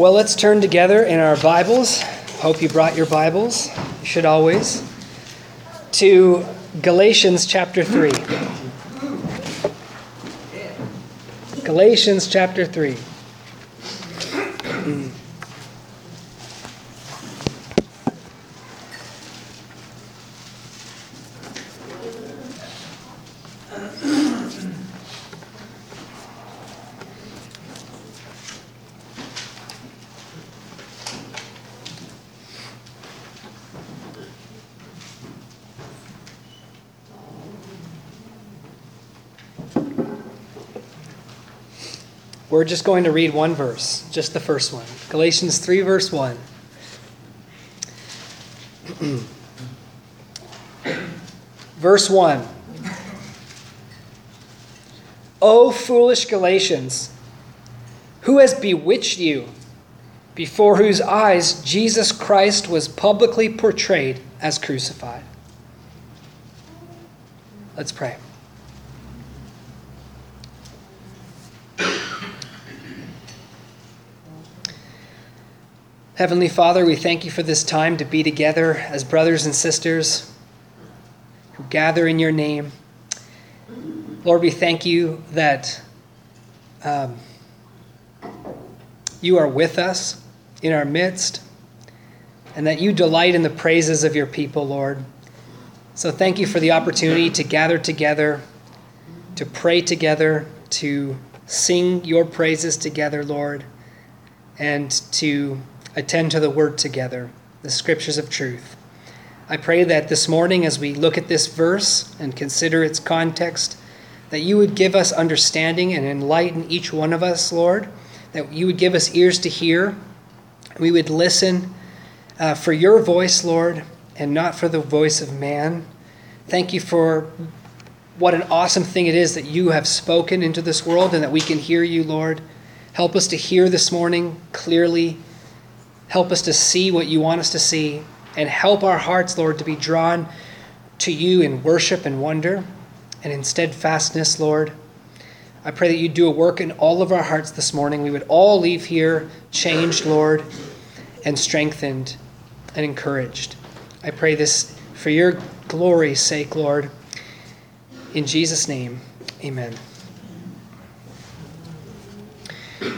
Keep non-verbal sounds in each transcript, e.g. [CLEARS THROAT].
Well, let's turn together in our Bibles. Hope you brought your Bibles. You should always. To Galatians chapter 3. Galatians chapter 3. We're just going to read one verse, just the first one. Galatians 3, verse 1. [CLEARS THROAT] verse 1. O foolish Galatians, who has bewitched you, before whose eyes Jesus Christ was publicly portrayed as crucified? Let's pray. Heavenly Father, we thank you for this time to be together as brothers and sisters who gather in your name. Lord, we thank you that um, you are with us in our midst and that you delight in the praises of your people, Lord. So thank you for the opportunity to gather together, to pray together, to sing your praises together, Lord, and to attend to the word together, the scriptures of truth. I pray that this morning, as we look at this verse and consider its context, that you would give us understanding and enlighten each one of us, Lord, that you would give us ears to hear. We would listen uh, for your voice, Lord, and not for the voice of man. Thank you for what an awesome thing it is that you have spoken into this world and that we can hear you, Lord. Help us to hear this morning clearly Help us to see what you want us to see and help our hearts, Lord, to be drawn to you in worship and wonder and in steadfastness, Lord. I pray that you do a work in all of our hearts this morning. We would all leave here changed, Lord, and strengthened and encouraged. I pray this for your glory's sake, Lord. In Jesus' name, amen.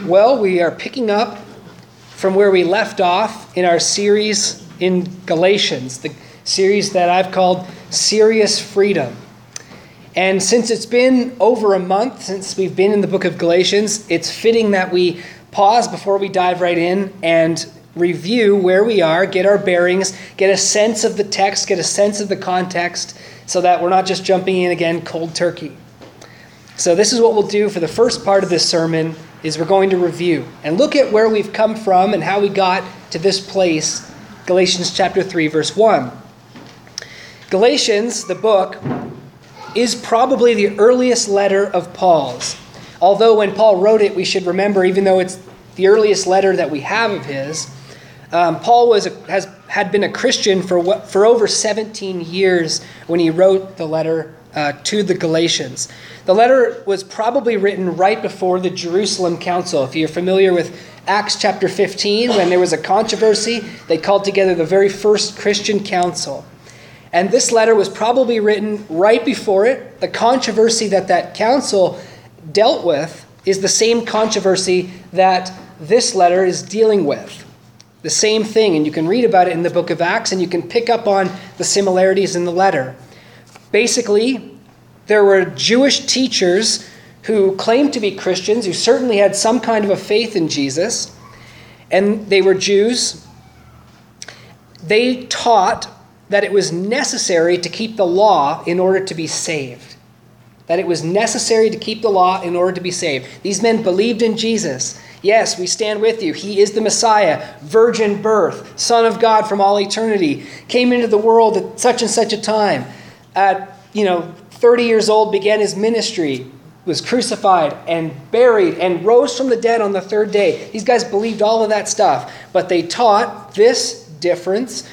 Well, we are picking up from where we left off in our series in Galatians, the series that I've called Serious Freedom. And since it's been over a month since we've been in the book of Galatians, it's fitting that we pause before we dive right in and review where we are, get our bearings, get a sense of the text, get a sense of the context, so that we're not just jumping in again cold turkey. So, this is what we'll do for the first part of this sermon is we're going to review and look at where we've come from and how we got to this place, Galatians chapter 3 verse 1. Galatians, the book, is probably the earliest letter of Paul's. Although when Paul wrote it, we should remember, even though it's the earliest letter that we have of his, um, Paul was a, has had been a Christian for what, for over 17 years when he wrote the letter uh, to the Galatians. The letter was probably written right before the Jerusalem Council. If you're familiar with Acts chapter 15, when there was a controversy, they called together the very first Christian council. And this letter was probably written right before it. The controversy that that council dealt with is the same controversy that this letter is dealing with. The same thing, and you can read about it in the book of Acts, and you can pick up on the similarities in the letter. Basically, there were Jewish teachers who claimed to be Christians, who certainly had some kind of a faith in Jesus, and they were Jews. They taught that it was necessary to keep the law in order to be saved. That it was necessary to keep the law in order to be saved. These men believed in Jesus. Yes, we stand with you. He is the Messiah, virgin birth, Son of God from all eternity, came into the world at such and such a time at, you know, 30 years old, began his ministry, was crucified and buried and rose from the dead on the third day. These guys believed all of that stuff, but they taught this difference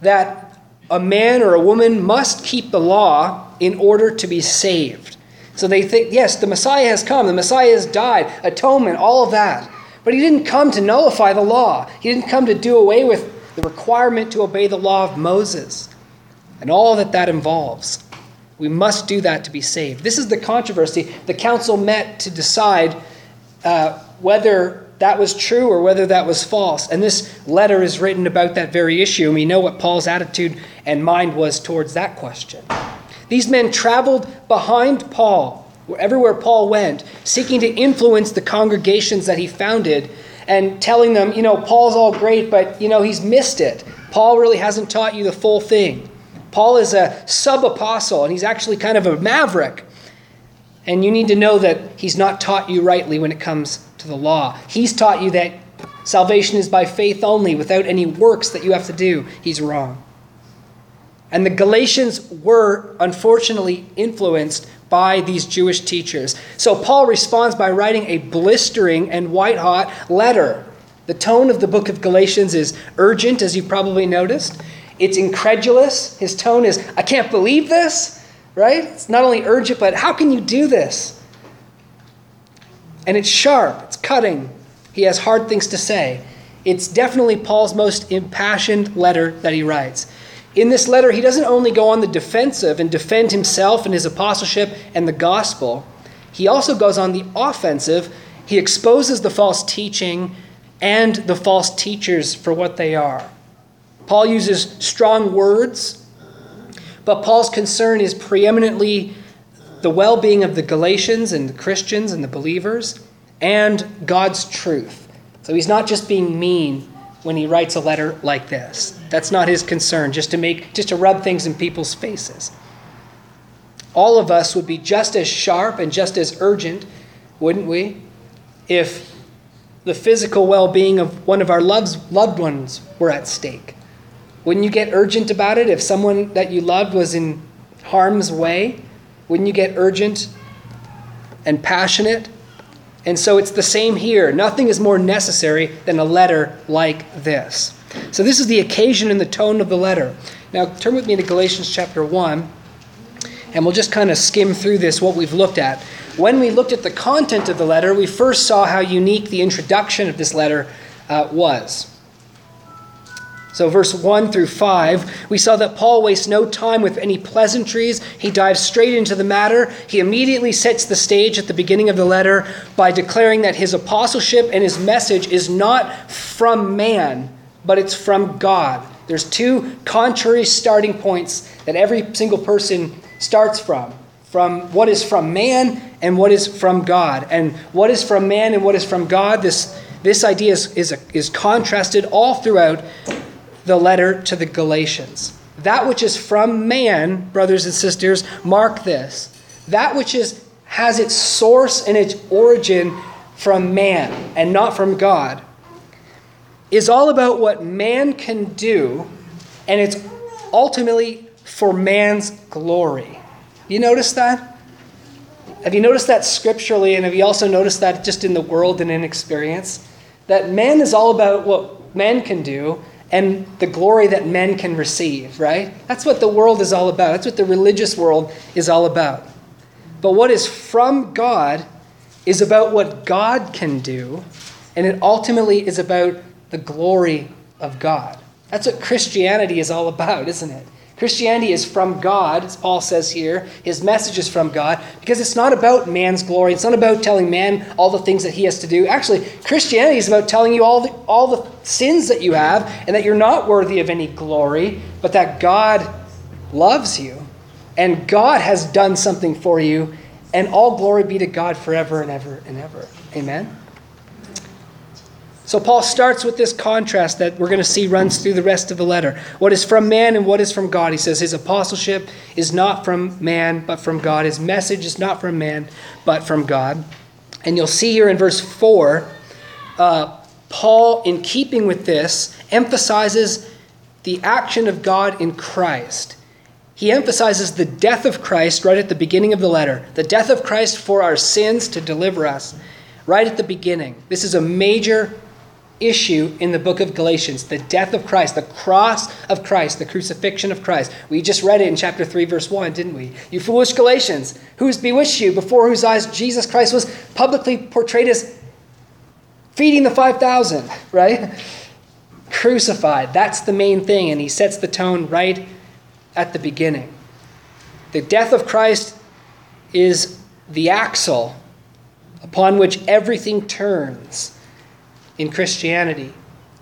that a man or a woman must keep the law in order to be saved. So they think, yes, the Messiah has come, the Messiah has died, atonement, all of that. But he didn't come to nullify the law, he didn't come to do away with the requirement to obey the law of Moses and all that that involves. We must do that to be saved. This is the controversy. The council met to decide uh, whether that was true or whether that was false. And this letter is written about that very issue, and we know what Paul's attitude and mind was towards that question. These men traveled behind Paul, everywhere Paul went, seeking to influence the congregations that he founded and telling them, you know, Paul's all great, but, you know, he's missed it. Paul really hasn't taught you the full thing. Paul is a sub apostle, and he's actually kind of a maverick. And you need to know that he's not taught you rightly when it comes to the law. He's taught you that salvation is by faith only, without any works that you have to do. He's wrong. And the Galatians were unfortunately influenced by these Jewish teachers. So Paul responds by writing a blistering and white hot letter. The tone of the book of Galatians is urgent, as you probably noticed. It's incredulous. His tone is, I can't believe this, right? It's not only urgent, but how can you do this? And it's sharp, it's cutting. He has hard things to say. It's definitely Paul's most impassioned letter that he writes. In this letter, he doesn't only go on the defensive and defend himself and his apostleship and the gospel, he also goes on the offensive. He exposes the false teaching and the false teachers for what they are. Paul uses strong words, but Paul's concern is preeminently the well being of the Galatians and the Christians and the believers and God's truth. So he's not just being mean when he writes a letter like this. That's not his concern, just to make just to rub things in people's faces. All of us would be just as sharp and just as urgent, wouldn't we, if the physical well-being of one of our loved ones were at stake. Wouldn't you get urgent about it if someone that you loved was in harm's way? Wouldn't you get urgent and passionate? And so it's the same here. Nothing is more necessary than a letter like this. So this is the occasion and the tone of the letter. Now turn with me to Galatians chapter 1, and we'll just kind of skim through this, what we've looked at. When we looked at the content of the letter, we first saw how unique the introduction of this letter uh, was. So, verse 1 through 5, we saw that Paul wastes no time with any pleasantries. He dives straight into the matter. He immediately sets the stage at the beginning of the letter by declaring that his apostleship and his message is not from man, but it's from God. There's two contrary starting points that every single person starts from from what is from man and what is from God. And what is from man and what is from God, this, this idea is, is, is contrasted all throughout the letter to the Galatians. That which is from man, brothers and sisters, mark this. That which is has its source and its origin from man and not from God is all about what man can do and it's ultimately for man's glory. You notice that? Have you noticed that scripturally and have you also noticed that just in the world and in experience? That man is all about what man can do and the glory that men can receive, right? That's what the world is all about. That's what the religious world is all about. But what is from God is about what God can do, and it ultimately is about the glory of God. That's what Christianity is all about, isn't it? Christianity is from God, as Paul says here. His message is from God because it's not about man's glory. It's not about telling man all the things that he has to do. Actually, Christianity is about telling you all the, all the sins that you have and that you're not worthy of any glory, but that God loves you and God has done something for you, and all glory be to God forever and ever and ever. Amen. So Paul starts with this contrast that we're going to see runs through the rest of the letter. What is from man and what is from God? He says his apostleship is not from man, but from God. His message is not from man, but from God. And you'll see here in verse 4, uh, Paul, in keeping with this, emphasizes the action of God in Christ. He emphasizes the death of Christ right at the beginning of the letter, the death of Christ for our sins to deliver us, right at the beginning. This is a major issue in the book of Galatians the death of Christ, the cross of Christ, the crucifixion of Christ. We just read it in chapter 3, verse 1, didn't we? You foolish Galatians, who's bewitched you before whose eyes Jesus Christ was publicly portrayed as feeding the 5,000, right? Crucified. That's the main thing, and he sets the tone right at the beginning. The death of Christ is the axle upon which everything turns in Christianity.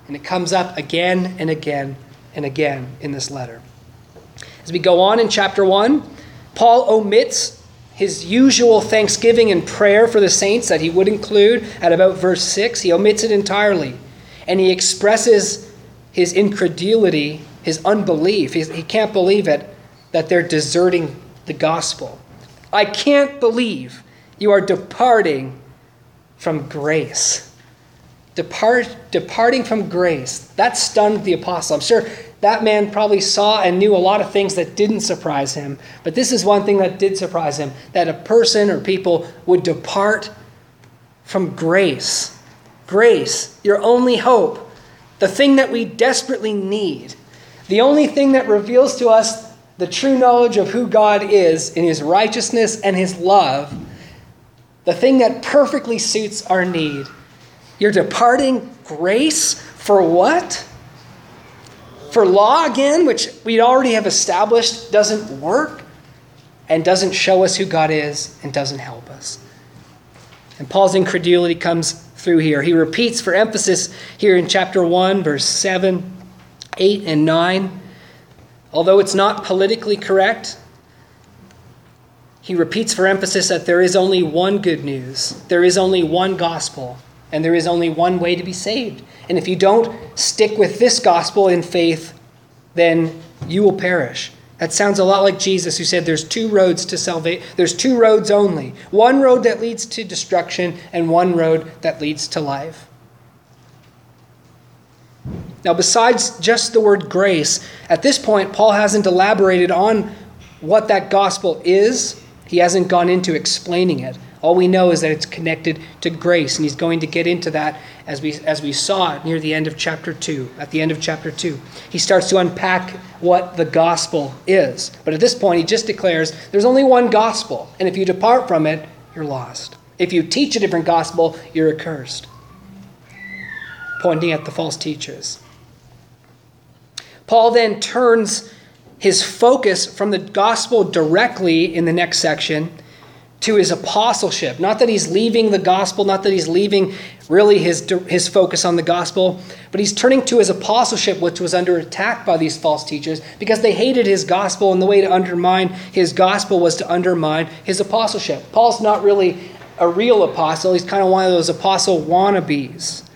And it comes up again and again and again in this letter. As we go on in chapter 1, Paul omits his usual thanksgiving and prayer for the saints that he would include at about verse 6. He omits it entirely. And he expresses his incredulity, his unbelief. he can't believe it that they're deserting the gospel. I can't believe you are departing from grace depart, departing from grace. That stunned the apostle. I'm sure that man probably saw and knew a lot of things that didn't surprise him. But this is one thing that did surprise him that a person or people would depart from grace. Grace, your only hope, the thing that we desperately need, the only thing that reveals to us the true knowledge of who God is in his righteousness and his love, the thing that perfectly suits our need you're departing grace for what? For law again, which we already have established doesn't work and doesn't show us who God is and doesn't help us. And Paul's incredulity comes through here. He repeats for emphasis here in chapter 1, verse 7, 8, and 9. Although it's not politically correct, he repeats for emphasis that there is only one good news, there is only one gospel and there is only one way to be saved. And if you don't stick with this gospel in faith, then you will perish. That sounds a lot like Jesus who said there's two roads to salvation. There's two roads only. One road that leads to destruction and one road that leads to life. Now, besides just the word grace, at this point, Paul hasn't elaborated on what that gospel is. He hasn't gone into explaining it. All we know is that it's connected to grace, and he's going to get into that as we, as we saw near the end of chapter 2. At the end of chapter 2, he starts to unpack what the gospel is. But at this point, he just declares there's only one gospel, and if you depart from it, you're lost. If you teach a different gospel, you're accursed. Pointing at the false teachers. Paul then turns his focus from the gospel directly in the next section to his apostleship. Not that he's leaving the gospel, not that he's leaving really his, his focus on the gospel, but he's turning to his apostleship, which was under attack by these false teachers because they hated his gospel, and the way to undermine his gospel was to undermine his apostleship. Paul's not really a real apostle, he's kind of one of those apostle wannabes.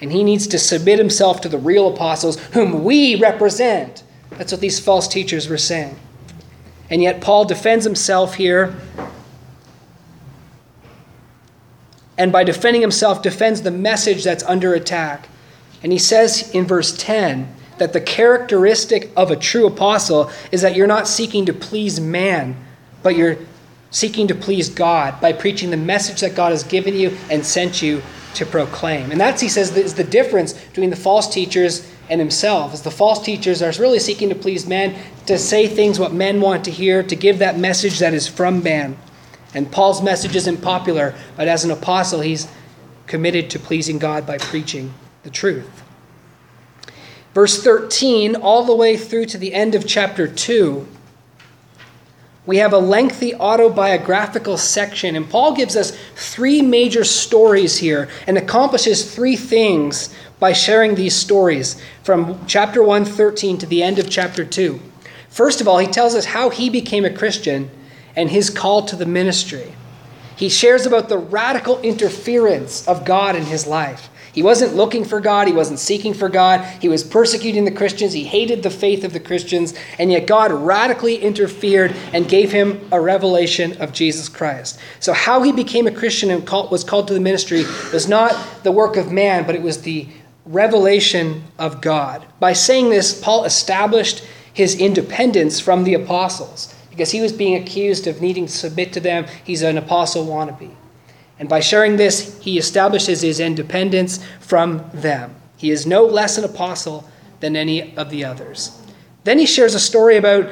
And he needs to submit himself to the real apostles whom we represent. That's what these false teachers were saying. And yet, Paul defends himself here and by defending himself, defends the message that's under attack. And he says in verse 10 that the characteristic of a true apostle is that you're not seeking to please man, but you're seeking to please God by preaching the message that God has given you and sent you to proclaim. And that's, he says, is the difference between the false teachers and himself. As the false teachers are really seeking to please man, to say things what men want to hear, to give that message that is from man. And Paul's message isn't popular, but as an apostle, he's committed to pleasing God by preaching the truth. Verse 13, all the way through to the end of chapter 2, we have a lengthy autobiographical section, and Paul gives us three major stories here and accomplishes three things by sharing these stories from chapter 1, 13 to the end of chapter 2. First of all, he tells us how he became a Christian and his call to the ministry. He shares about the radical interference of God in his life. He wasn't looking for God. He wasn't seeking for God. He was persecuting the Christians. He hated the faith of the Christians. And yet God radically interfered and gave him a revelation of Jesus Christ. So, how he became a Christian and was called to the ministry was not the work of man, but it was the revelation of God. By saying this, Paul established his independence from the apostles because he was being accused of needing to submit to them. He's an apostle wannabe. And by sharing this, he establishes his independence from them. He is no less an apostle than any of the others. Then he shares a story about,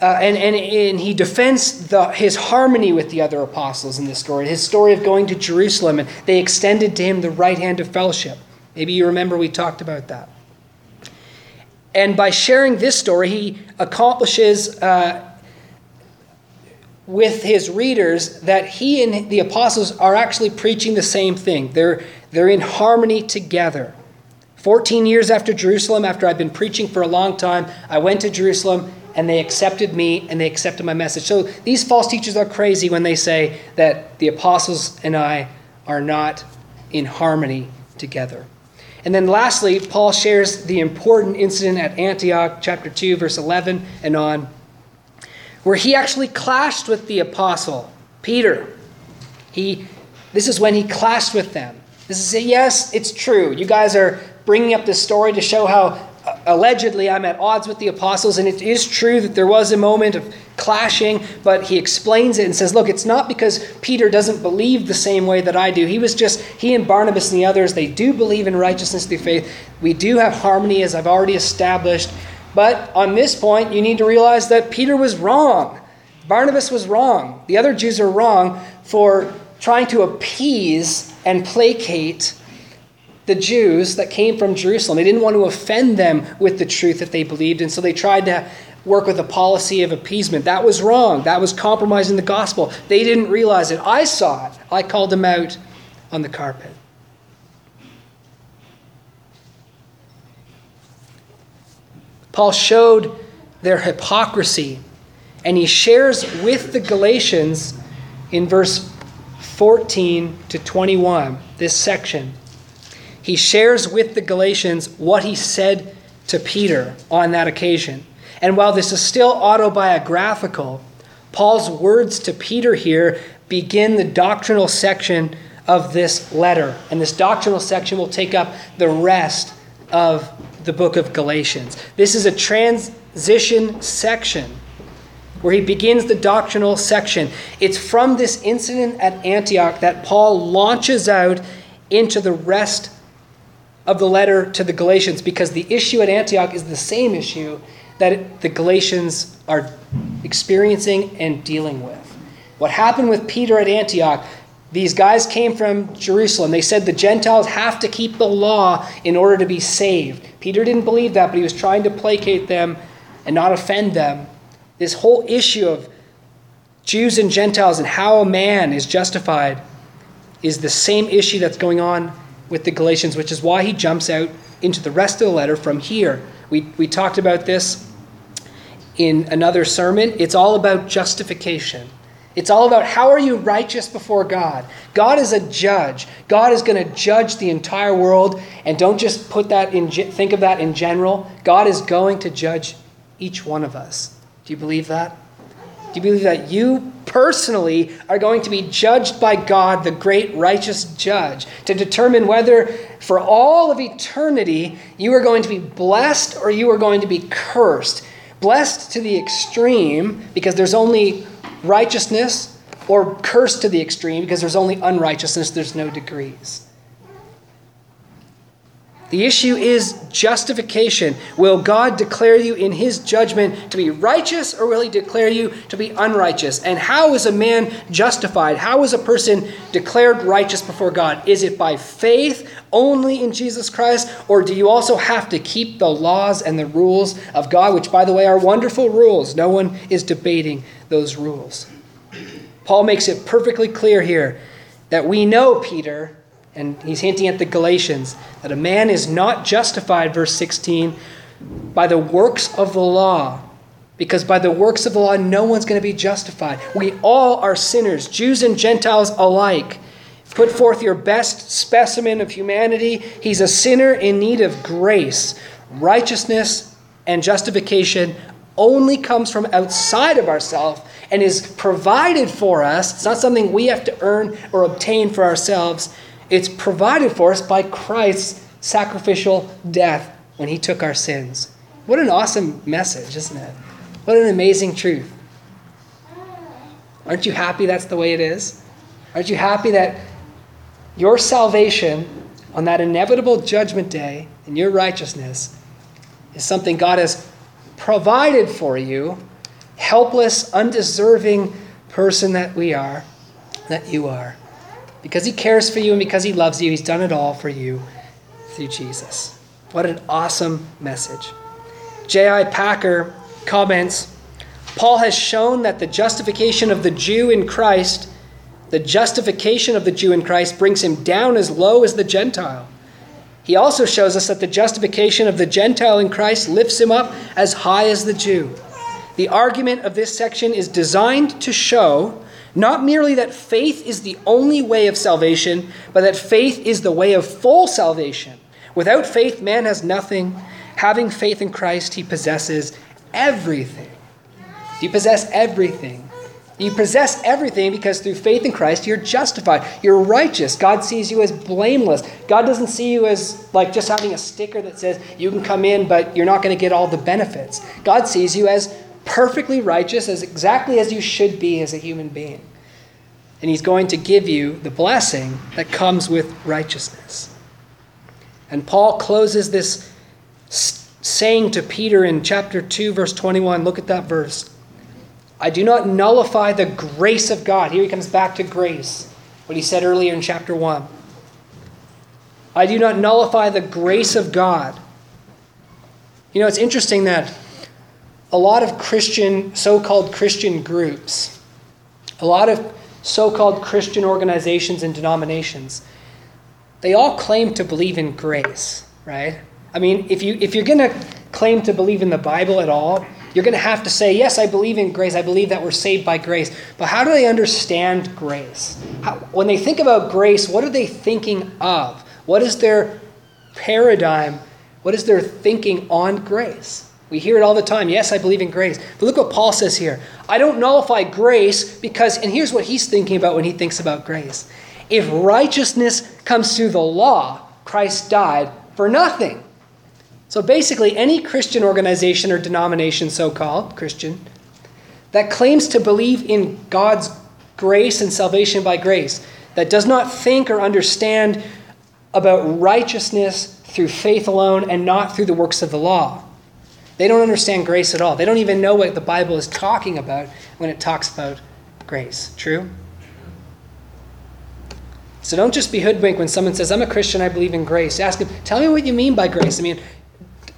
uh, and, and, and he defends the, his harmony with the other apostles in this story, his story of going to Jerusalem, and they extended to him the right hand of fellowship. Maybe you remember we talked about that. And by sharing this story, he accomplishes uh, with his readers that he and the apostles are actually preaching the same thing. They're, they're in harmony together. 14 years after Jerusalem, after I've been preaching for a long time, I went to Jerusalem and they accepted me and they accepted my message. So these false teachers are crazy when they say that the apostles and I are not in harmony together. And then lastly, Paul shares the important incident at Antioch, chapter 2, verse 11 and on, where he actually clashed with the apostle Peter. He, this is when he clashed with them. This is, a, yes, it's true. You guys are bringing up this story to show how uh, allegedly I'm at odds with the apostles, and it is true that there was a moment of clashing, but he explains it and says, Look, it's not because Peter doesn't believe the same way that I do. He was just, he and Barnabas and the others, they do believe in righteousness through faith. We do have harmony, as I've already established. But on this point, you need to realize that Peter was wrong. Barnabas was wrong. The other Jews are wrong for trying to appease and placate the Jews that came from Jerusalem. They didn't want to offend them with the truth that they believed, and so they tried to work with a policy of appeasement. That was wrong. That was compromising the gospel. They didn't realize it. I saw it. I called them out on the carpet. Paul showed their hypocrisy, and he shares with the Galatians in verse 14 to 21, this section he shares with the Galatians what he said to Peter on that occasion. And while this is still autobiographical, Paul's words to Peter here begin the doctrinal section of this letter. And this doctrinal section will take up the rest of the book of Galatians. This is a transition section where he begins the doctrinal section. It's from this incident at Antioch that Paul launches out into the rest of the letter to the Galatians because the issue at Antioch is the same issue that the Galatians are experiencing and dealing with. What happened with Peter at Antioch, these guys came from Jerusalem. They said the Gentiles have to keep the law in order to be saved. Peter didn't believe that, but he was trying to placate them and not offend them. This whole issue of Jews and Gentiles and how a man is justified is the same issue that's going on with the Galatians, which is why he jumps out into the rest of the letter from here. We, we talked about this in another sermon. It's all about justification. It's all about how are you righteous before God? God is a judge. God is going to judge the entire world, and don't just put that in think of that in general. God is going to judge each one of us. Do you believe that? Do you believe that you personally are going to be judged by God, the great righteous judge, to determine whether for all of eternity you are going to be blessed or you are going to be cursed? Blessed to the extreme because there's only righteousness, or cursed to the extreme because there's only unrighteousness, there's no degrees. The issue is justification. Will God declare you in his judgment to be righteous or will he declare you to be unrighteous? And how is a man justified? How is a person declared righteous before God? Is it by faith only in Jesus Christ or do you also have to keep the laws and the rules of God, which, by the way, are wonderful rules? No one is debating those rules. Paul makes it perfectly clear here that we know, Peter, and he's hinting at the Galatians that a man is not justified, verse 16, by the works of the law. Because by the works of the law, no one's going to be justified. We all are sinners, Jews and Gentiles alike. Put forth your best specimen of humanity. He's a sinner in need of grace. Righteousness and justification only comes from outside of ourselves and is provided for us. It's not something we have to earn or obtain for ourselves. It's provided for us by Christ's sacrificial death when he took our sins. What an awesome message, isn't it? What an amazing truth. Aren't you happy that's the way it is? Aren't you happy that your salvation on that inevitable judgment day and your righteousness is something God has provided for you, helpless, undeserving person that we are, that you are. Because He cares for you and because He loves you, He's done it all for you through Jesus. What an awesome message. J.I. Packer comments Paul has shown that the justification of the Jew in Christ, the justification of the Jew in Christ, brings him down as low as the Gentile. He also shows us that the justification of the Gentile in Christ lifts him up as high as the Jew. The argument of this section is designed to show not merely that faith is the only way of salvation, but that faith is the way of full salvation. Without faith, man has nothing. Having faith in Christ, he possesses everything. You possess everything. You possess everything because through faith in Christ, you're justified. You're righteous. God sees you as blameless. God doesn't see you as like just having a sticker that says you can come in, but you're not going to get all the benefits. God sees you as perfectly righteous, as exactly as you should be as a human being. And He's going to give you the blessing that comes with righteousness. And Paul closes this saying to Peter in chapter 2, verse 21. Look at that verse. I do not nullify the grace of God. Here he comes back to grace, what he said earlier in chapter 1. I do not nullify the grace of God. You know, it's interesting that a lot of Christian, so called Christian groups, a lot of so called Christian organizations and denominations, they all claim to believe in grace, right? I mean, if, you, if you're going to claim to believe in the Bible at all, you're going to have to say, Yes, I believe in grace. I believe that we're saved by grace. But how do they understand grace? How, when they think about grace, what are they thinking of? What is their paradigm? What is their thinking on grace? We hear it all the time. Yes, I believe in grace. But look what Paul says here. I don't nullify grace because, and here's what he's thinking about when he thinks about grace. If righteousness comes through the law, Christ died for nothing. So basically, any Christian organization or denomination, so called Christian, that claims to believe in God's grace and salvation by grace, that does not think or understand about righteousness through faith alone and not through the works of the law. They don't understand grace at all. They don't even know what the Bible is talking about when it talks about grace. True? So don't just be hoodwinked when someone says, I'm a Christian, I believe in grace. Ask them, tell me what you mean by grace. I mean,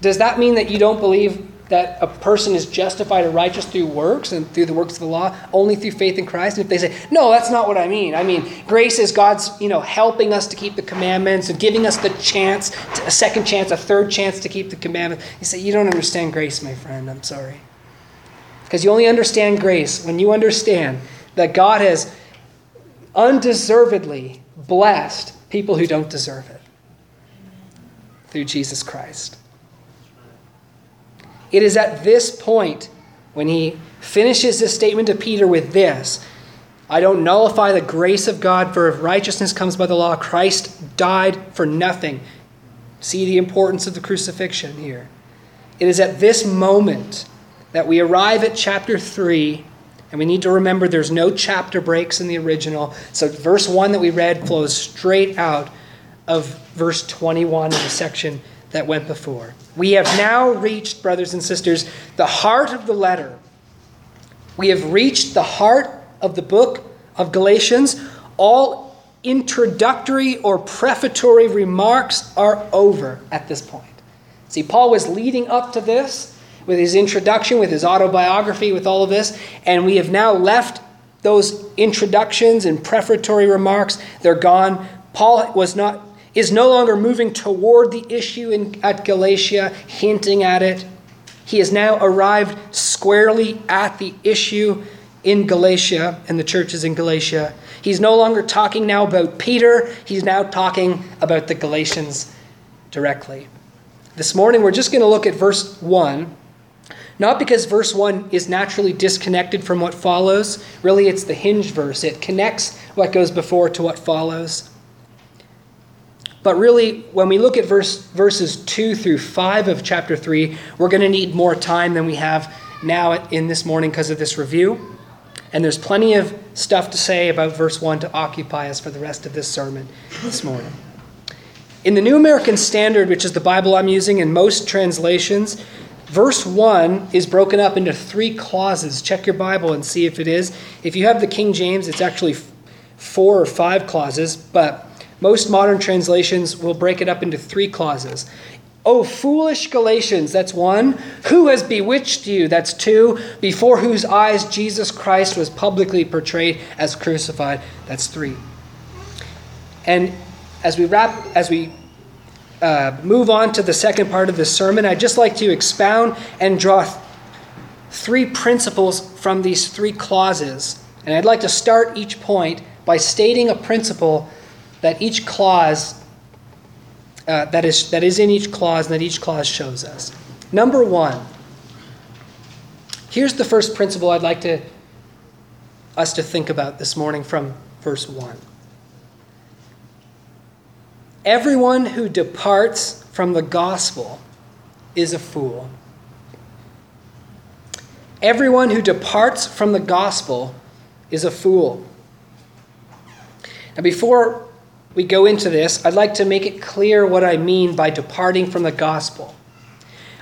does that mean that you don't believe that a person is justified or righteous through works and through the works of the law, only through faith in Christ? And if they say, no, that's not what I mean. I mean, grace is God's, you know, helping us to keep the commandments and giving us the chance, a second chance, a third chance to keep the commandments. You say, you don't understand grace, my friend. I'm sorry. Because you only understand grace when you understand that God has undeservedly blessed people who don't deserve it through Jesus Christ. It is at this point when he finishes his statement to Peter with this I don't nullify the grace of God, for if righteousness comes by the law, Christ died for nothing. See the importance of the crucifixion here. It is at this moment that we arrive at chapter 3, and we need to remember there's no chapter breaks in the original. So, verse 1 that we read flows straight out of verse 21 of the section that went before. We have now reached, brothers and sisters, the heart of the letter. We have reached the heart of the book of Galatians. All introductory or prefatory remarks are over at this point. See, Paul was leading up to this with his introduction, with his autobiography, with all of this, and we have now left those introductions and prefatory remarks. They're gone. Paul was not is no longer moving toward the issue in, at Galatia, hinting at it. He has now arrived squarely at the issue in Galatia and the churches in Galatia. He's no longer talking now about Peter, he's now talking about the Galatians directly. This morning, we're just going to look at verse 1. Not because verse 1 is naturally disconnected from what follows. Really, it's the hinge verse. It connects what goes before to what follows. But really, when we look at verse, verses 2 through 5 of chapter 3, we're going to need more time than we have now in this morning because of this review. And there's plenty of stuff to say about verse 1 to occupy us for the rest of this sermon this morning. In the New American Standard, which is the Bible I'm using in most translations, verse 1 is broken up into three clauses. Check your Bible and see if it is. If you have the King James, it's actually four or five clauses, but most modern translations will break it up into three clauses. Oh, foolish Galatians, that's one. Who has bewitched you? That's two. Before whose eyes Jesus Christ was publicly portrayed as crucified. That's three. And as we wrap, as we uh, move on to the second part of this sermon, I'd just like to expound and draw th- three principles from these three clauses. And I'd like to start each point by stating a principle that each clause uh, that, is, that is in each clause and that each clause shows us. Number one, here's the first principle I'd like to, us to think about this morning from verse 1. Everyone who departs from the gospel is a fool. Everyone who departs from the gospel is a fool. Now, before we go into this, I'd like to make it clear what I mean by departing from the gospel.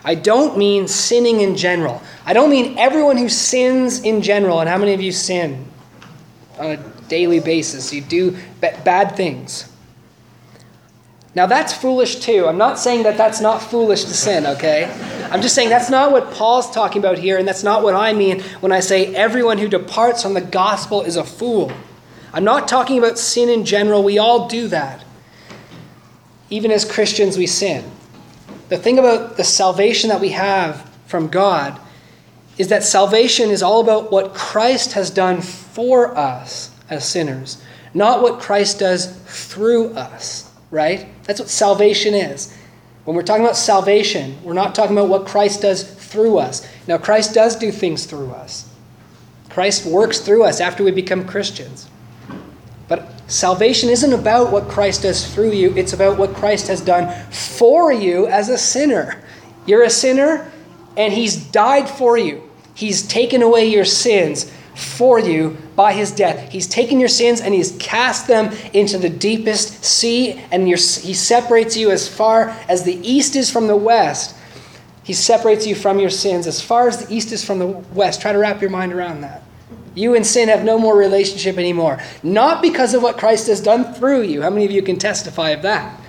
I don't mean sinning in general. I don't mean everyone who sins in general. And how many of you sin on a daily basis? You do bad things. Now, that's foolish too. I'm not saying that that's not foolish to sin, okay? I'm just saying that's not what Paul's talking about here, and that's not what I mean when I say everyone who departs from the gospel is a fool. I'm not talking about sin in general. We all do that. Even as Christians, we sin. The thing about the salvation that we have from God is that salvation is all about what Christ has done for us as sinners, not what Christ does through us, right? That's what salvation is. When we're talking about salvation, we're not talking about what Christ does through us. Now, Christ does do things through us. Christ works through us after we become Christians. But salvation isn't about what Christ does through you, it's about what Christ has done for you as a sinner. You're a sinner, and He's died for you. He's taken away your sins for you by His death. He's taken your sins and He's cast them into the deepest sea, and He separates you as far as the east is from the west. He separates you from your sins as far as the east is from the west. Try to wrap your mind around that. You and sin have no more relationship anymore. Not because of what Christ has done through you. How many of you can testify of that?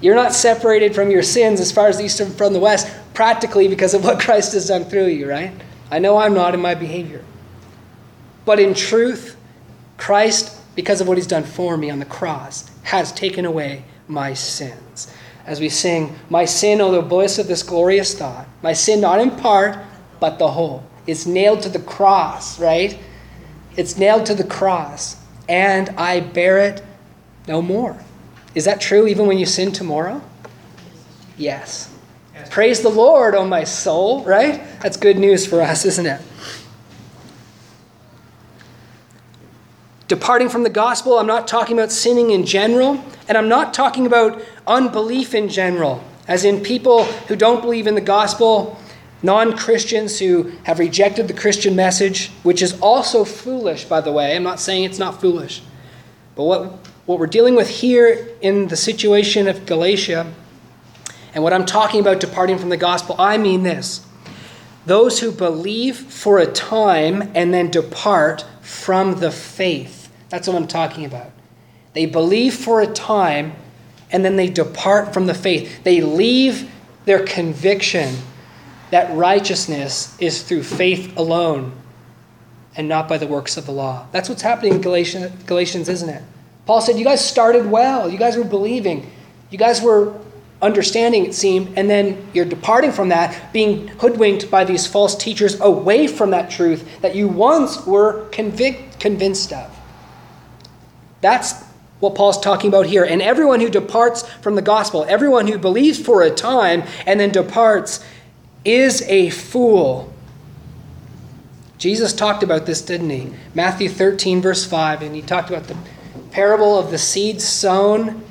You're not separated from your sins as far as the east from the west, practically because of [LAUGHS] what Christ has done through you, right? I know I'm not in my behavior. But in truth, Christ, because of what he's done for me on the cross, has taken away my sins. As we sing, My sin, oh, the bliss of this glorious thought, my sin not in part, but the whole, is nailed to the cross, right? It's nailed to the cross, and I bear it no more. Is that true even when you sin tomorrow? Yes. yes. Praise the Lord, oh my soul, right? That's good news for us, isn't it? Departing from the gospel, I'm not talking about sinning in general, and I'm not talking about unbelief in general, as in people who don't believe in the gospel non Christians who have rejected the Christian message, which is also foolish, by the way. I'm not saying it's not foolish. But what, what we're dealing with here in the situation of Galatia, and what I'm talking about departing from the gospel, I mean this those who believe for a time and then depart from the faith. That's what I'm talking about. They believe for a time and then they depart from the faith. They leave their conviction that righteousness is through faith alone and not by the works of the law. That's what's happening in Galatians, Galatians, isn't it? Paul said, You guys started well. You guys were believing. You guys were understanding, it seemed, and then you're departing from that, being hoodwinked by these false teachers away from that truth that you once were convict, convinced of. That's what Paul's talking about here. And everyone who departs from the gospel, everyone who believes for a time and then departs, is a fool. Jesus talked about this, didn't he? Matthew 13, verse 5, and he talked about the parable of the seed sown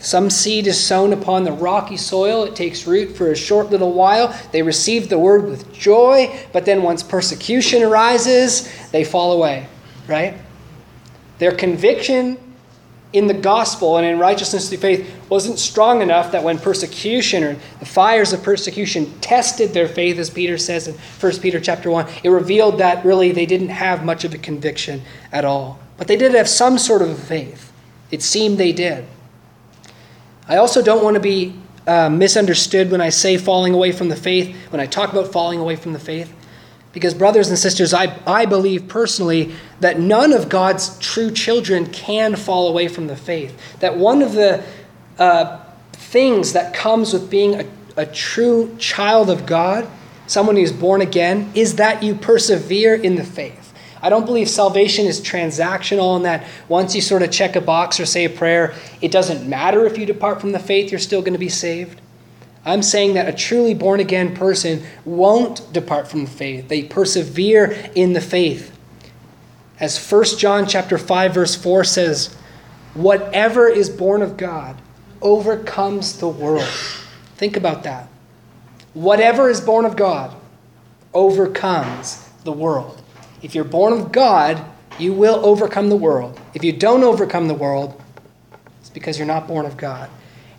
Some seed is sown upon the rocky soil. It takes root for a short little while. They receive the word with joy, but then once persecution arises, they fall away, right? Their conviction in the gospel and in righteousness through faith wasn't strong enough that when persecution or the fires of persecution tested their faith as peter says in 1 peter chapter 1 it revealed that really they didn't have much of a conviction at all. But they did have some sort of faith. It seemed they did. I also don't want to be uh, misunderstood when I say falling away from the faith, when I talk about falling away from the faith. Because, brothers and sisters, I, I believe personally that none of God's true children can fall away from the faith. That one of the uh, things that comes with being a, a true child of God, someone who's born again, is that you persevere in the faith. I don't believe salvation is transactional in that once you sort of check a box or say a prayer, it doesn't matter if you depart from the faith, you're still going to be saved. I'm saying that a truly born again person won't depart from the faith. They persevere in the faith. As 1 John chapter 5 verse 4 says, whatever is born of God overcomes the world. Think about that. Whatever is born of God overcomes the world. If you're born of God, you will overcome the world. If you don't overcome the world, it's because you're not born of God.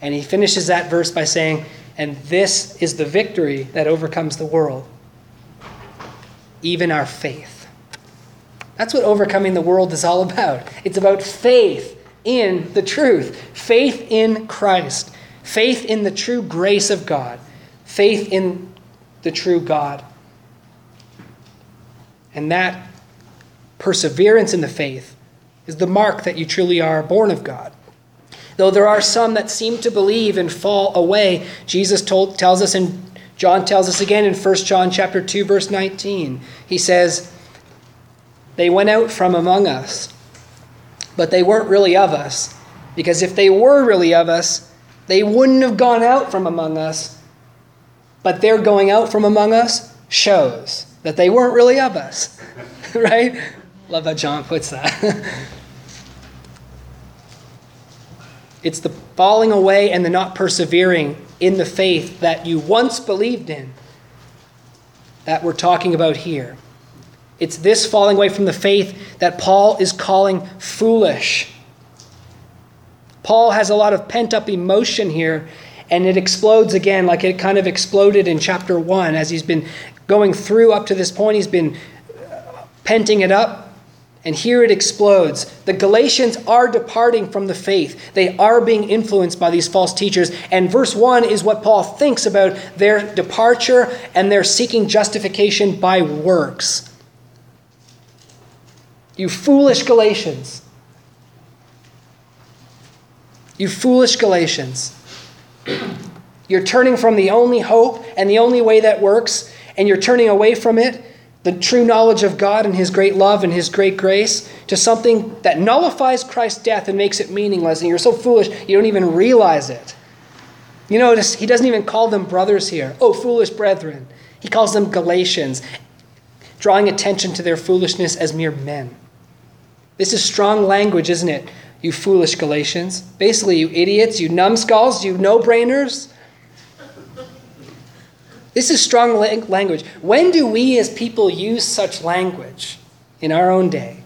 And he finishes that verse by saying, And this is the victory that overcomes the world, even our faith. That's what overcoming the world is all about. It's about faith in the truth, faith in Christ, faith in the true grace of God, faith in the true God. And that perseverance in the faith is the mark that you truly are born of God. Though there are some that seem to believe and fall away, Jesus told, tells us and John tells us again in 1 John chapter 2 verse 19. He says, "They went out from among us, but they weren't really of us, because if they were really of us, they wouldn't have gone out from among us. But their going out from among us shows that they weren't really of us." [LAUGHS] right? Love how John puts that. [LAUGHS] it's the falling away and the not persevering in the faith that you once believed in that we're talking about here. It's this falling away from the faith that Paul is calling foolish. Paul has a lot of pent up emotion here, and it explodes again like it kind of exploded in chapter 1 as he's been going through up to this point. He's been uh, penting it up, and here it explodes. The Galatians are departing from the faith. They are being influenced by these false teachers. And verse 1 is what Paul thinks about their departure and their seeking justification by works. You foolish Galatians. You foolish Galatians. You're turning from the only hope and the only way that works, and you're turning away from it the true knowledge of God and His great love and His great grace to something that nullifies Christ's death and makes it meaningless. And you're so foolish, you don't even realize it. You notice He doesn't even call them brothers here. Oh, foolish brethren. He calls them Galatians, drawing attention to their foolishness as mere men. This is strong language, isn't it? You foolish Galatians. Basically, you idiots, you numbskulls, you no brainers. This is strong language. When do we as people use such language in our own day?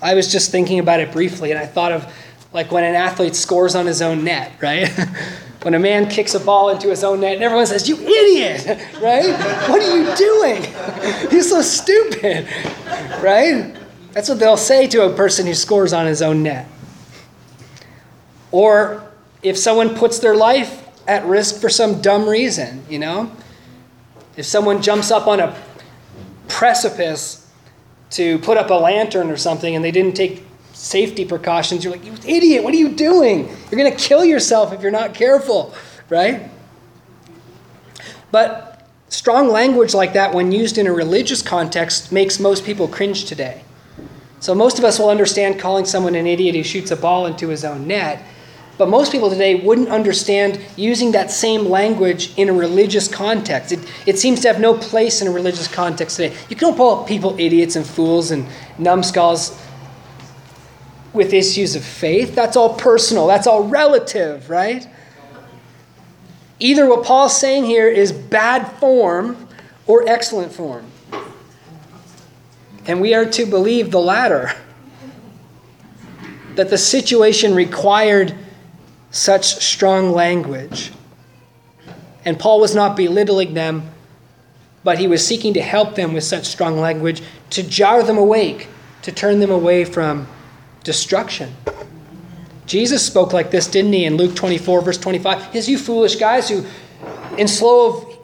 I was just thinking about it briefly, and I thought of like when an athlete scores on his own net, right? [LAUGHS] when a man kicks a ball into his own net, and everyone says, You idiot, [LAUGHS] right? what are you doing? [LAUGHS] You're so stupid, right? That's what they'll say to a person who scores on his own net. Or if someone puts their life at risk for some dumb reason, you know? If someone jumps up on a precipice to put up a lantern or something and they didn't take safety precautions, you're like, you idiot, what are you doing? You're going to kill yourself if you're not careful, right? But strong language like that, when used in a religious context, makes most people cringe today. So most of us will understand calling someone an idiot who shoots a ball into his own net. But most people today wouldn't understand using that same language in a religious context. It, it seems to have no place in a religious context today. You can't call people idiots and fools and numbskulls. with issues of faith. That's all personal, that's all relative, right? Either what Paul's saying here is bad form or excellent form. And we are to believe the latter that the situation required such strong language. And Paul was not belittling them, but he was seeking to help them with such strong language to jar them awake, to turn them away from destruction. Jesus spoke like this, didn't he, in Luke 24, verse 25? Is you foolish guys who, in slow of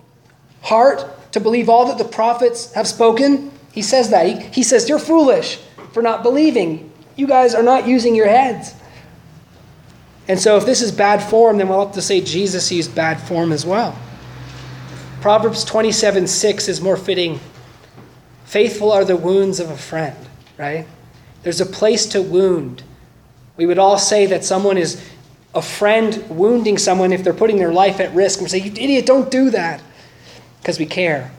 heart, to believe all that the prophets have spoken? He says that. He, he says, You're foolish for not believing. You guys are not using your heads. And so, if this is bad form, then we'll have to say Jesus used bad form as well. Proverbs 27 6 is more fitting. Faithful are the wounds of a friend, right? There's a place to wound. We would all say that someone is a friend wounding someone if they're putting their life at risk. And we say, You idiot, don't do that. Because we care.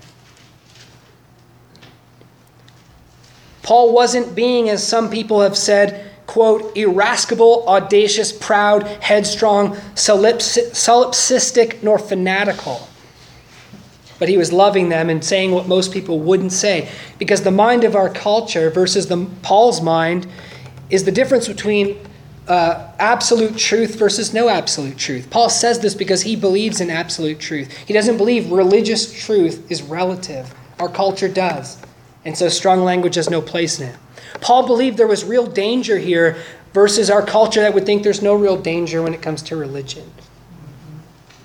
Paul wasn't being, as some people have said, quote, irascible, audacious, proud, headstrong, solipsistic, nor fanatical. But he was loving them and saying what most people wouldn't say. Because the mind of our culture versus the, Paul's mind is the difference between uh, absolute truth versus no absolute truth. Paul says this because he believes in absolute truth. He doesn't believe religious truth is relative. Our culture does. And so strong language has no place in it. Paul believed there was real danger here versus our culture that would think there's no real danger when it comes to religion.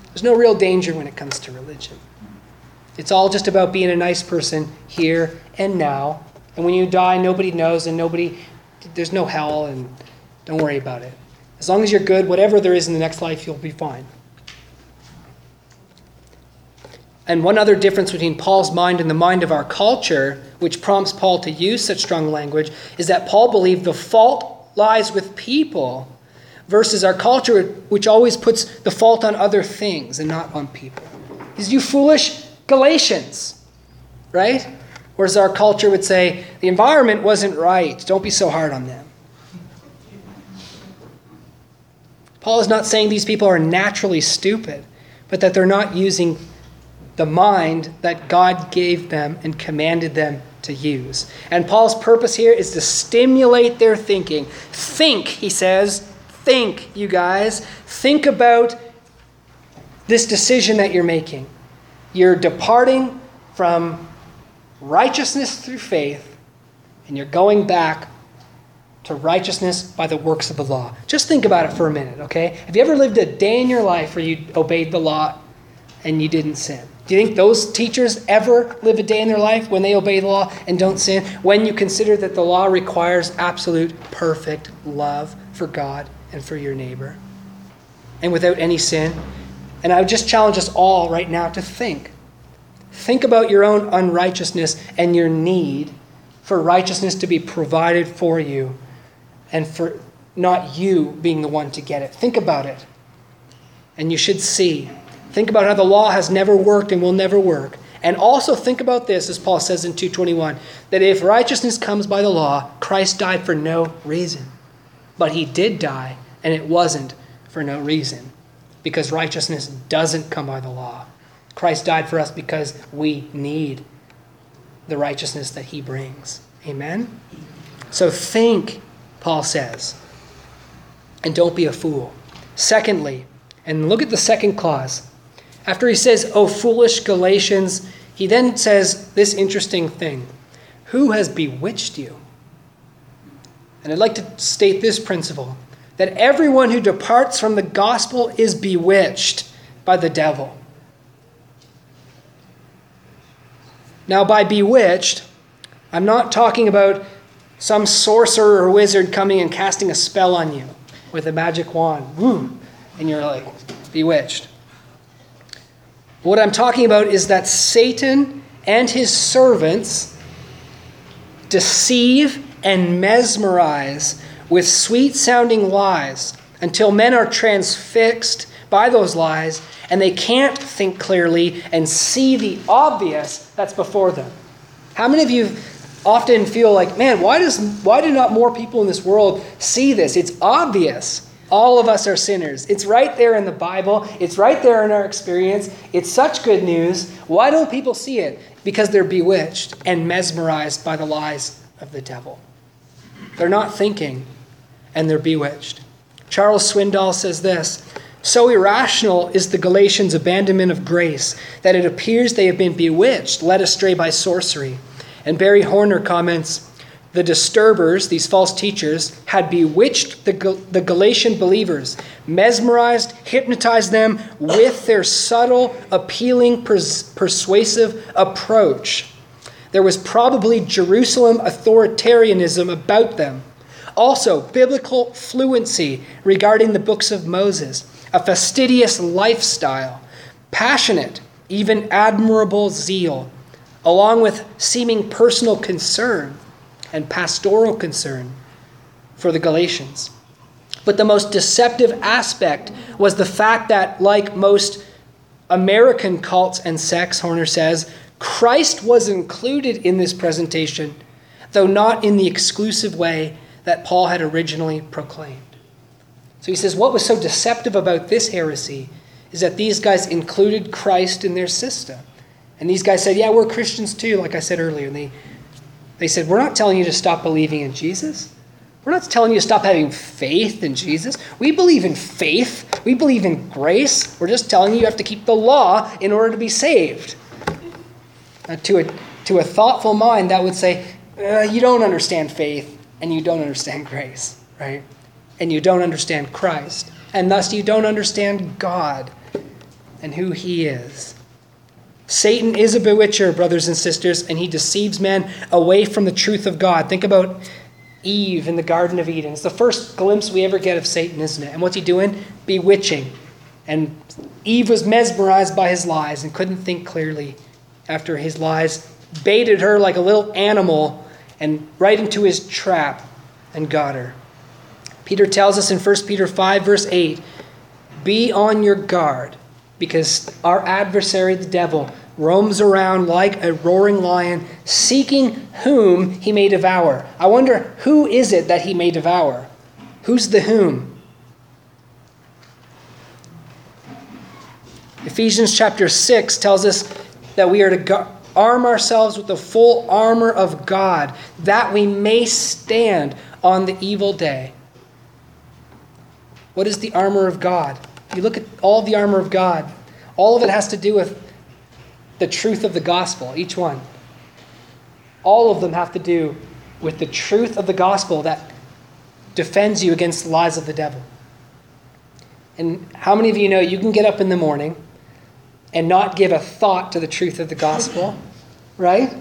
There's no real danger when it comes to religion. It's all just about being a nice person here and now. And when you die, nobody knows and nobody, there's no hell and don't worry about it. As long as you're good, whatever there is in the next life, you'll be fine. And one other difference between Paul's mind and the mind of our culture, which prompts Paul to use such strong language, is that Paul believed the fault lies with people versus our culture, which always puts the fault on other things and not on people. Is you foolish Galatians, right? Whereas our culture would say, the environment wasn't right. Don't be so hard on them. Paul is not saying these people are naturally stupid, but that they're not using the mind that God gave them and commanded them to use. And Paul's purpose here is to stimulate their thinking. Think, he says, think, you guys. Think about this decision that you're making. You're departing from righteousness through faith, and you're going back to righteousness by the works of the law. Just think about it for a minute, okay? Have you ever lived a day in your life where you obeyed the law and you didn't sin? Do you think those teachers ever live a day in their life when they obey the law and don't sin? When you consider that the law requires absolute, perfect love for God and for your neighbor, and without any sin? And I would just challenge us all right now to think. Think about your own unrighteousness and your need for righteousness to be provided for you and for not you being the one to get it. Think about it. And you should see Think about how the law has never worked and will never work. And also think about this, as Paul says in 221, that if righteousness comes by the law, Christ died for no reason. But he did die, and it wasn't for no reason. Because righteousness doesn't come by the law. Christ died for us because we need the righteousness that he brings. Amen? So think, Paul says, and don't be a fool. Secondly, and look at the second clause after he says, O foolish Galatians, he then says this interesting thing Who has bewitched you? And I'd like to state this principle that everyone who departs from the gospel is bewitched by the devil. Now, by bewitched, I'm not talking about some sorcerer or wizard coming and casting a spell on you with a magic wand. Woo! And you're like, bewitched. What I'm talking about is that Satan and his servants deceive and mesmerize with sweet sounding lies until men are transfixed by those lies and they can't think clearly and see the obvious that's before them. How many of you often feel like, man, why does why do not more people in this world see this? It's obvious. All of us are sinners. It's right there in the Bible. It's right there in our experience. It's such good news. Why don't people see it? Because they're bewitched and mesmerized by the lies of the devil. They're not thinking and they're bewitched. Charles Swindoll says this So irrational is the Galatians' abandonment of grace that it appears they have been bewitched, led astray by sorcery. And Barry Horner comments the disturbers, these false teachers, had bewitched the, the Galatian believers, mesmerized, hypnotized them with their subtle, appealing, pers- persuasive approach. There was probably Jerusalem authoritarianism about them. Also, biblical fluency regarding the books of Moses, a fastidious lifestyle, passionate, even admirable zeal, along with seeming personal concern and pastoral concern for the Galatians. But the most deceptive aspect was the fact that, like most American cults and sects, Horner says, Christ was included in this presentation, though not in the exclusive way that Paul had originally proclaimed. So he says, what was so deceptive about this heresy is that these guys included Christ in their system. And these guys said, yeah, we're Christians too, like I said earlier. And they they said, We're not telling you to stop believing in Jesus. We're not telling you to stop having faith in Jesus. We believe in faith. We believe in grace. We're just telling you you have to keep the law in order to be saved. Now, to, a, to a thoughtful mind, that would say, uh, You don't understand faith and you don't understand grace, right? And you don't understand Christ. And thus you don't understand God and who He is. Satan is a bewitcher, brothers and sisters, and he deceives men away from the truth of God. Think about Eve in the Garden of Eden. It's the first glimpse we ever get of Satan, isn't it? And what's he doing? Bewitching. And Eve was mesmerized by his lies and couldn't think clearly after his lies baited her like a little animal and right into his trap and got her. Peter tells us in 1 Peter 5, verse 8 Be on your guard because our adversary, the devil, roams around like a roaring lion, seeking whom he may devour. I wonder who is it that he may devour? Who's the whom? Ephesians chapter 6 tells us that we are to arm ourselves with the full armor of God, that we may stand on the evil day. What is the armor of God? You look at all the armor of God, all of it has to do with the truth of the gospel, each one. All of them have to do with the truth of the gospel that defends you against the lies of the devil. And how many of you know you can get up in the morning and not give a thought to the truth of the gospel, [LAUGHS] right?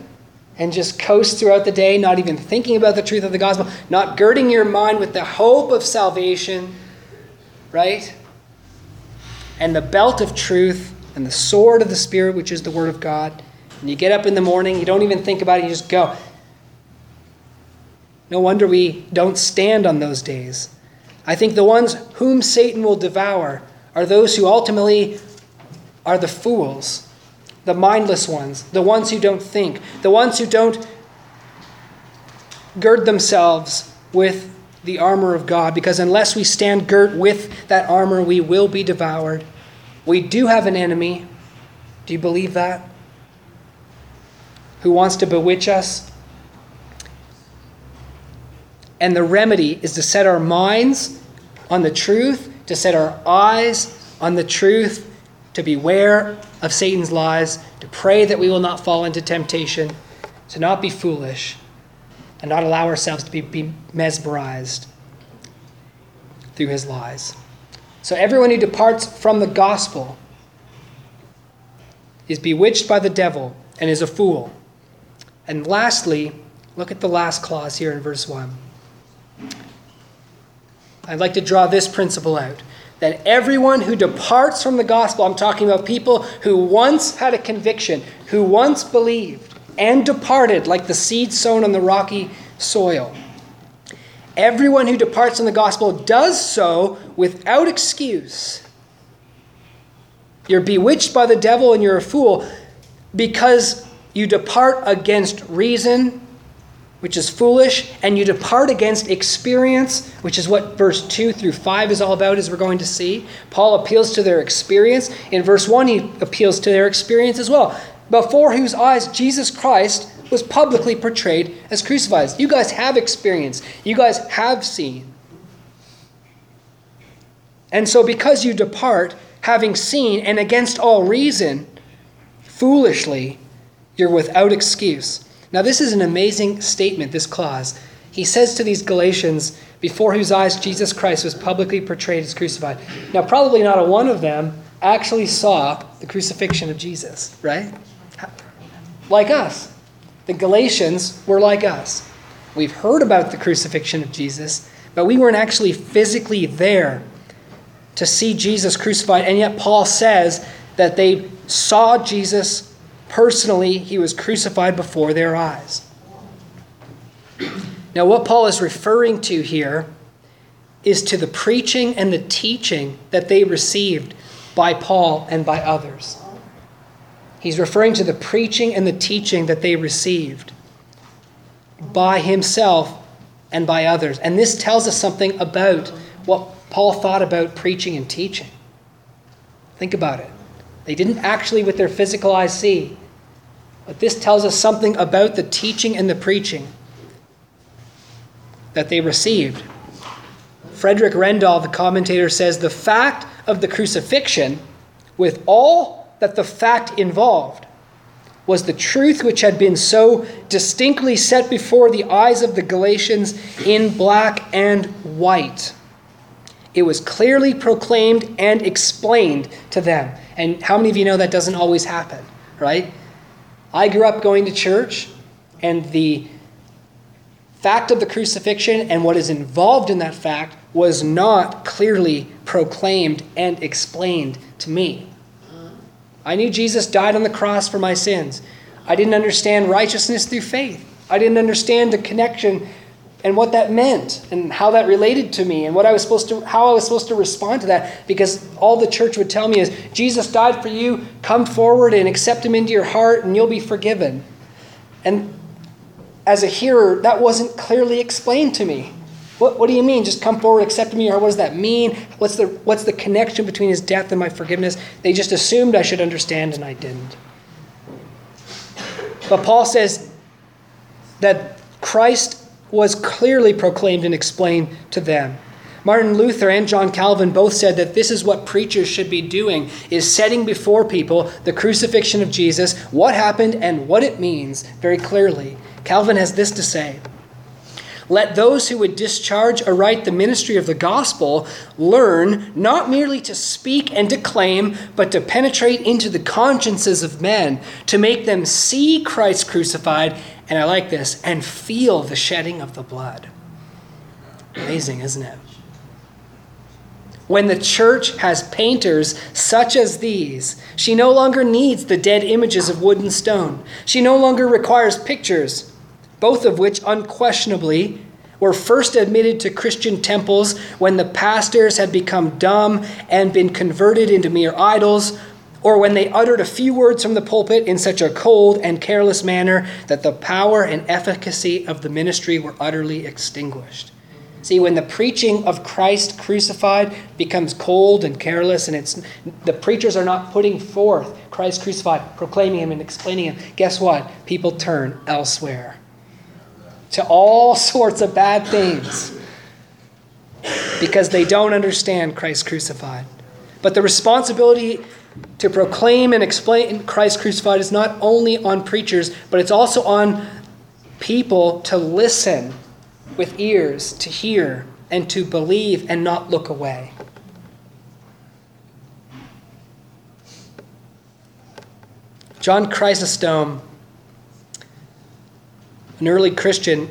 And just coast throughout the day, not even thinking about the truth of the gospel, not girding your mind with the hope of salvation, right? And the belt of truth and the sword of the Spirit, which is the Word of God. And you get up in the morning, you don't even think about it, you just go. No wonder we don't stand on those days. I think the ones whom Satan will devour are those who ultimately are the fools, the mindless ones, the ones who don't think, the ones who don't gird themselves with the armor of God, because unless we stand girt with that armor, we will be devoured. We do have an enemy. Do you believe that? Who wants to bewitch us? And the remedy is to set our minds on the truth, to set our eyes on the truth, to beware of Satan's lies, to pray that we will not fall into temptation, to not be foolish and not allow ourselves to be, be mesmerized through his lies. So everyone who departs from the gospel is bewitched by the devil and is a fool. And lastly, look at the last clause here in verse 1. I'd like to draw this principle out that everyone who departs from the gospel, I'm talking about people who once had a conviction, who once believed, and departed like the seed sown on the rocky soil. Everyone who departs from the gospel does so without excuse. You're bewitched by the devil and you're a fool because you depart against reason which is foolish, and you depart against experience, which is what verse 2 through 5 is all about, as we're going to see. Paul appeals to their experience. In verse 1, he appeals to their experience as well. Before whose eyes Jesus Christ was publicly portrayed as crucified. You guys have experience, you guys have seen. And so, because you depart, having seen, and against all reason, foolishly, you're without excuse. Now, this is an amazing statement, this clause. He says to these Galatians, before whose eyes Jesus Christ was publicly portrayed as crucified. Now, probably not a one of them actually saw the crucifixion of Jesus, right? Like us. The Galatians were like us. We've heard about the crucifixion of Jesus, but we weren't actually physically there to see Jesus crucified. And yet, Paul says that they saw Jesus personally, he was crucified before their eyes. Now, what Paul is referring to here is to the preaching and the teaching that they received by Paul and by others. He's referring to the preaching and the teaching that they received by himself and by others. And this tells us something about what Paul thought about preaching and teaching. Think about it. They didn't actually, with their physical eyes, see. But this tells us something about the teaching and the preaching that they received. Frederick Rendall, the commentator, says the fact of the crucifixion, with all that the fact involved, was the truth which had been so distinctly set before the eyes of the Galatians in black and white. It was clearly proclaimed and explained to them. And how many of you know that doesn't always happen, right? I grew up going to church, and the fact of the crucifixion and what is involved in that fact was not clearly proclaimed and explained to me. I knew Jesus died on the cross for my sins. I didn't understand righteousness through faith. I didn't understand the connection and what that meant and how that related to me and what I was supposed to how I was supposed to respond to that because all the church would tell me is Jesus died for you, come forward and accept him into your heart and you'll be forgiven. And as a hearer, that wasn't clearly explained to me. What, what do you mean? Just come forward, accept me, or what does that mean? What's the, what's the connection between his death and my forgiveness? They just assumed I should understand, and I didn't. But Paul says that Christ was clearly proclaimed and explained to them. Martin Luther and John Calvin both said that this is what preachers should be doing is setting before people the crucifixion of Jesus, what happened and what it means very clearly. Calvin has this to say: let those who would discharge aright the ministry of the gospel learn not merely to speak and declaim, but to penetrate into the consciences of men, to make them see Christ crucified, and I like this, and feel the shedding of the blood. Amazing, isn't it? When the church has painters such as these, she no longer needs the dead images of wood and stone. She no longer requires pictures both of which unquestionably were first admitted to Christian temples when the pastors had become dumb and been converted into mere idols, or when they uttered a few words from the pulpit in such a cold and careless manner that the power and efficacy of the ministry were utterly extinguished. See, when the preaching of Christ crucified becomes cold and careless, and it's the preachers are not putting forth Christ crucified, proclaiming him and explaining him, guess what? People turn elsewhere to all [LAUGHS] sorts of bad things because they don't understand Christ crucified. But the responsibility to proclaim and explain Christ crucified is not only on preachers, but it's also on people to listen with ears, to hear, and to believe and not look away. John Chrysostom an early Christian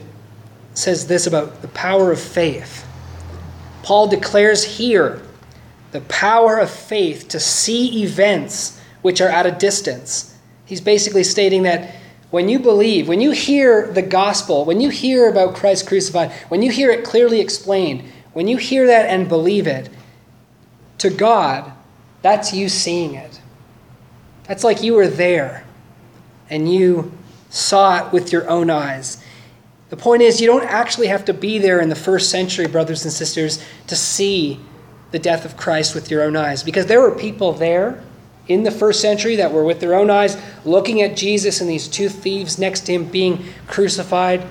says this about the power of faith. Paul declares here the power of faith to see events which are at a distance. He's basically stating that when you believe, when you hear the gospel, when you hear about Christ crucified, when you hear it clearly explained, when you hear that and believe it, to God, that's you seeing it. That's like you were there and you saw it with your own eyes. The point is, you don't actually have to be there in the first century, brothers and sisters, to see the death of Christ with your own eyes. Because there were people there in the first century that were with their own eyes looking at Jesus and these two thieves next to him being crucified.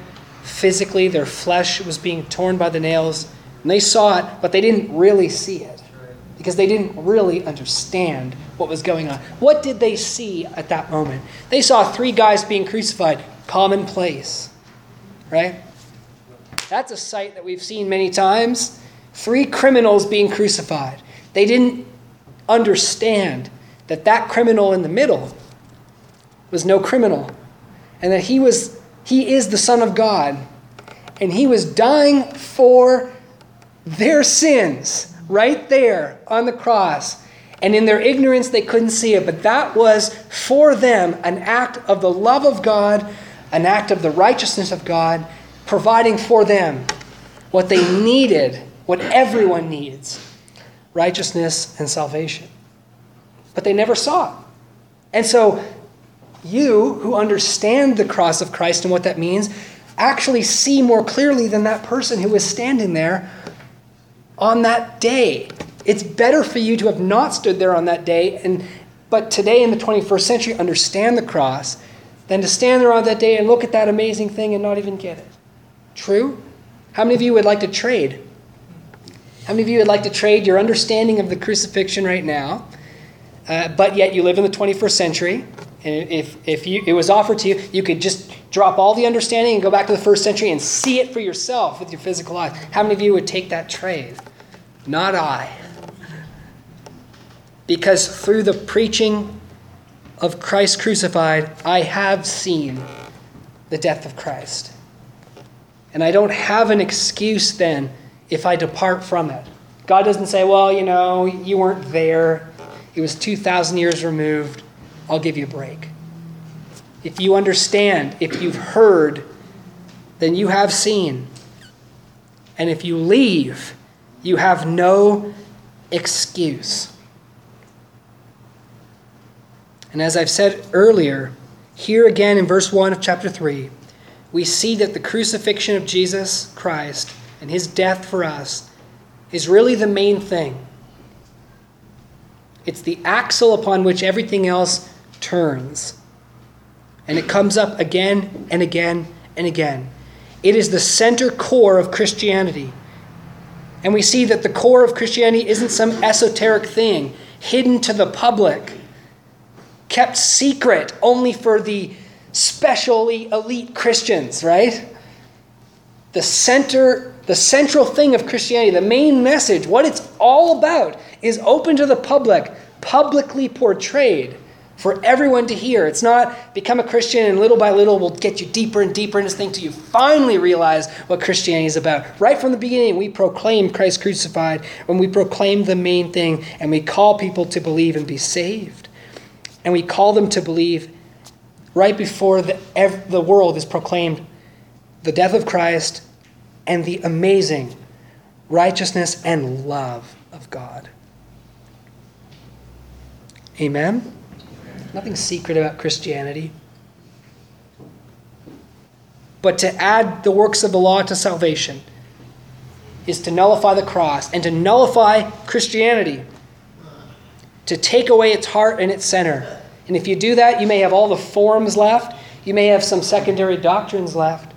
Physically, their flesh was being torn by the nails. And they saw it, but they didn't really see it because they didn't really understand what was going on. What did they see at that moment? They saw three guys being crucified, commonplace, right? That's a sight that we've seen many times. Three criminals being crucified. They didn't understand that that criminal in the middle was no criminal and that he was he is the son of God and he was dying for their sins right there on the cross. And in their ignorance, they couldn't see it. But that was for them an act of the love of God, an act of the righteousness of God, providing for them what they needed, what everyone needs righteousness and salvation. But they never saw it. And so, you who understand the cross of Christ and what that means actually see more clearly than that person who was standing there on that day. It's better for you to have not stood there on that day and but today in the 21st century understand the cross than to stand there on that day and look at that amazing thing and not even get it. True? How many of you would like to trade? How many of you would like to trade your understanding of the crucifixion right now, uh, but yet you live in the 21st century? And if, if you, it was offered to you, you could just drop all the understanding and go back to the first century and see it for yourself with your physical eyes. How many of you would take that trade? Not I. Because through the preaching of Christ crucified, I have seen the death of Christ. And I don't have an excuse then if I depart from it. God doesn't say, well, you know, you weren't there. It was 2,000 years removed. I'll give you a break. If you understand, if you've heard, then you have seen. And if you leave, you have no excuse. And as I've said earlier, here again in verse 1 of chapter 3, we see that the crucifixion of Jesus Christ and his death for us is really the main thing. It's the axle upon which everything else turns. And it comes up again and again and again. It is the center core of Christianity. And we see that the core of Christianity isn't some esoteric thing hidden to the public, kept secret only for the specially elite Christians, right? The center, the central thing of Christianity, the main message, what it's all about, is open to the public, publicly portrayed for everyone to hear. It's not become a Christian and little by little we'll get you deeper and deeper in this thing until you finally realize what Christianity is about. Right from the beginning, we proclaim Christ crucified when we proclaim the main thing and we call people to believe and be saved. And we call them to believe right before the, the world is proclaimed the death of Christ and the amazing righteousness and love of God. Amen? Nothing secret about Christianity. But to add the works of the law to salvation is to nullify the cross and to nullify Christianity, to take away its heart and its center. And if you do that, you may have all the forms left, you may have some secondary doctrines left,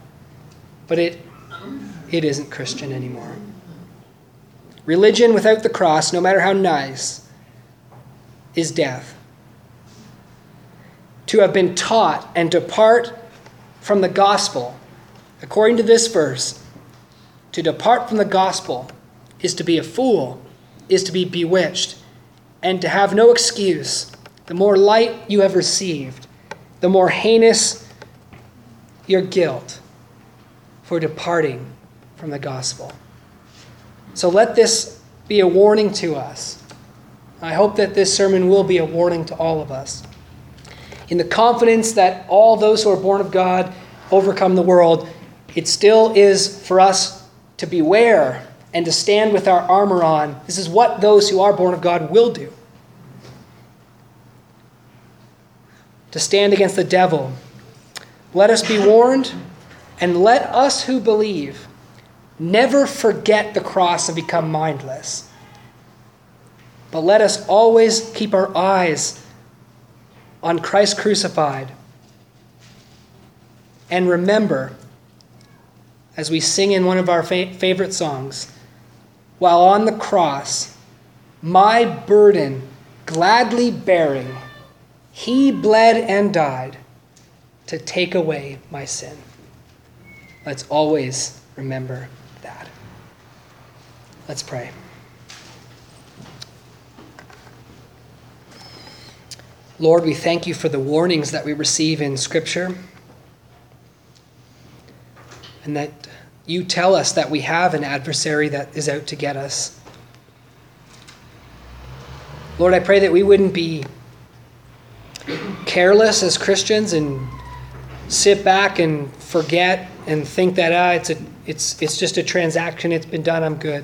but it, it isn't Christian anymore. Religion without the cross, no matter how nice, is death to have been taught and depart from the gospel, according to this verse, to depart from the gospel is to be a fool, is to be bewitched, and to have no excuse. The more light you have received, the more heinous your guilt for departing from the gospel. So let this be a warning to us. I hope that this sermon will be a warning to all of us in the confidence that all those who are born of God overcome the world, it still is for us to beware and to stand with our armor on. This is what those who are born of God will do. To stand against the devil. Let us be warned And let us who believe never forget the cross and become mindless. But let us always keep our eyes on Christ crucified. And remember, as we sing in one of our fa- favorite songs, while on the cross, my burden gladly bearing, he bled and died to take away my sin. Let's always remember that. Let's pray. Lord, we thank you for the warnings that we receive in Scripture and that you tell us that we have an adversary that is out to get us. Lord, I pray that we wouldn't be careless as Christians and sit back and forget and think that ah, it's, a, it's, it's just a transaction, it's been done, I'm good.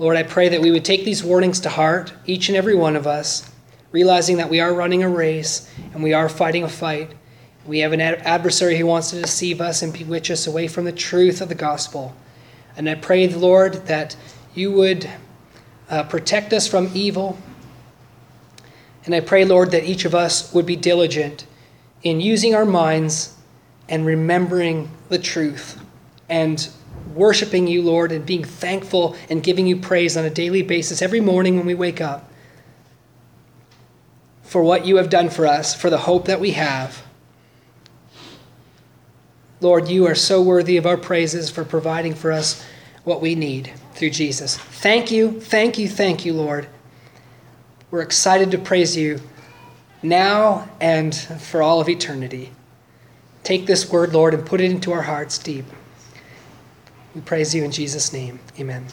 Lord, I pray that we would take these warnings to heart, each and every one of us, realizing that we are running a race and we are fighting a fight. We have an adversary who wants to deceive us and bewitch us away from the truth of the gospel. And I pray, Lord, that you would uh, protect us from evil. And I pray, Lord, that each of us would be diligent in using our minds and remembering the truth and worshiping you, Lord, and being thankful and giving you praise on a daily basis every morning when we wake up for what you have done for us, for the hope that we have. Lord, you are so worthy of our praises for providing for us what we need through Jesus. Thank you, thank you, thank you, Lord. We're excited to praise you now and for all of eternity. Take this word, Lord, and put it into our hearts deep. We praise you in Jesus' name. Amen.